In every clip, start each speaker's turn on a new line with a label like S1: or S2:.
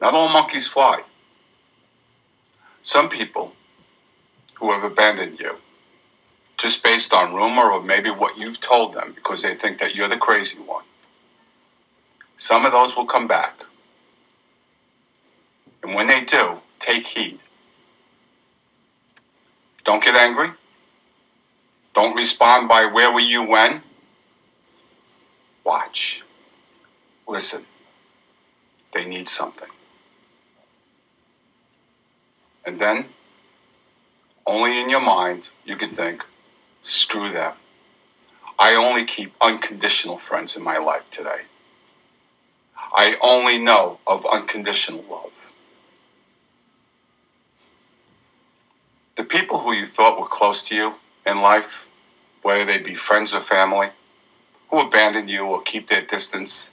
S1: Not all monkeys fly. Some people who have abandoned you just based on rumor or maybe what you've told them because they think that you're the crazy one. Some of those will come back. And when they do, take heed. Don't get angry. Don't respond by where were you when. Watch. Listen. They need something. And then, only in your mind, you can think, screw them. I only keep unconditional friends in my life today. I only know of unconditional love. The people who you thought were close to you in life, whether they be friends or family, who abandon you or keep their distance,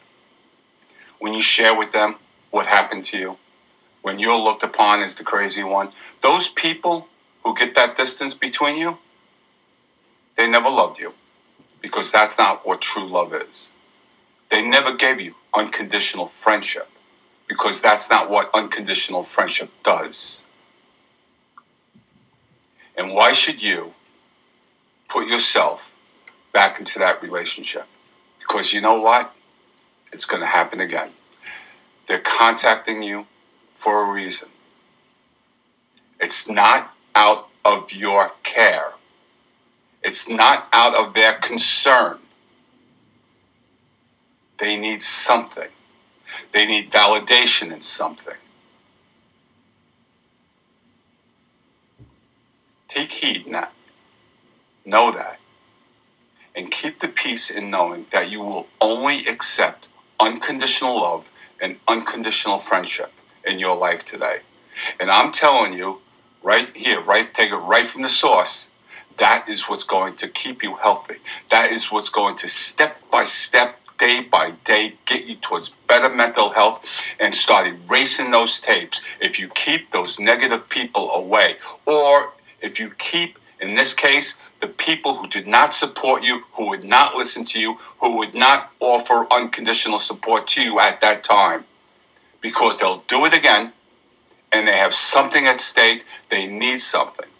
S1: when you share with them what happened to you, when you're looked upon as the crazy one, those people who get that distance between you, they never loved you because that's not what true love is. They never gave you unconditional friendship because that's not what unconditional friendship does. And why should you put yourself back into that relationship? Because you know what? It's going to happen again. They're contacting you for a reason. It's not out of your care. It's not out of their concern. They need something. They need validation in something. Take heed that. Know that. And keep the peace in knowing that you will only accept unconditional love and unconditional friendship in your life today. And I'm telling you, right here, right, take it right from the source. That is what's going to keep you healthy. That is what's going to step by step, day by day, get you towards better mental health and start erasing those tapes. If you keep those negative people away, or if you keep, in this case, the people who did not support you, who would not listen to you, who would not offer unconditional support to you at that time because they'll do it again and they have something at stake. They need something.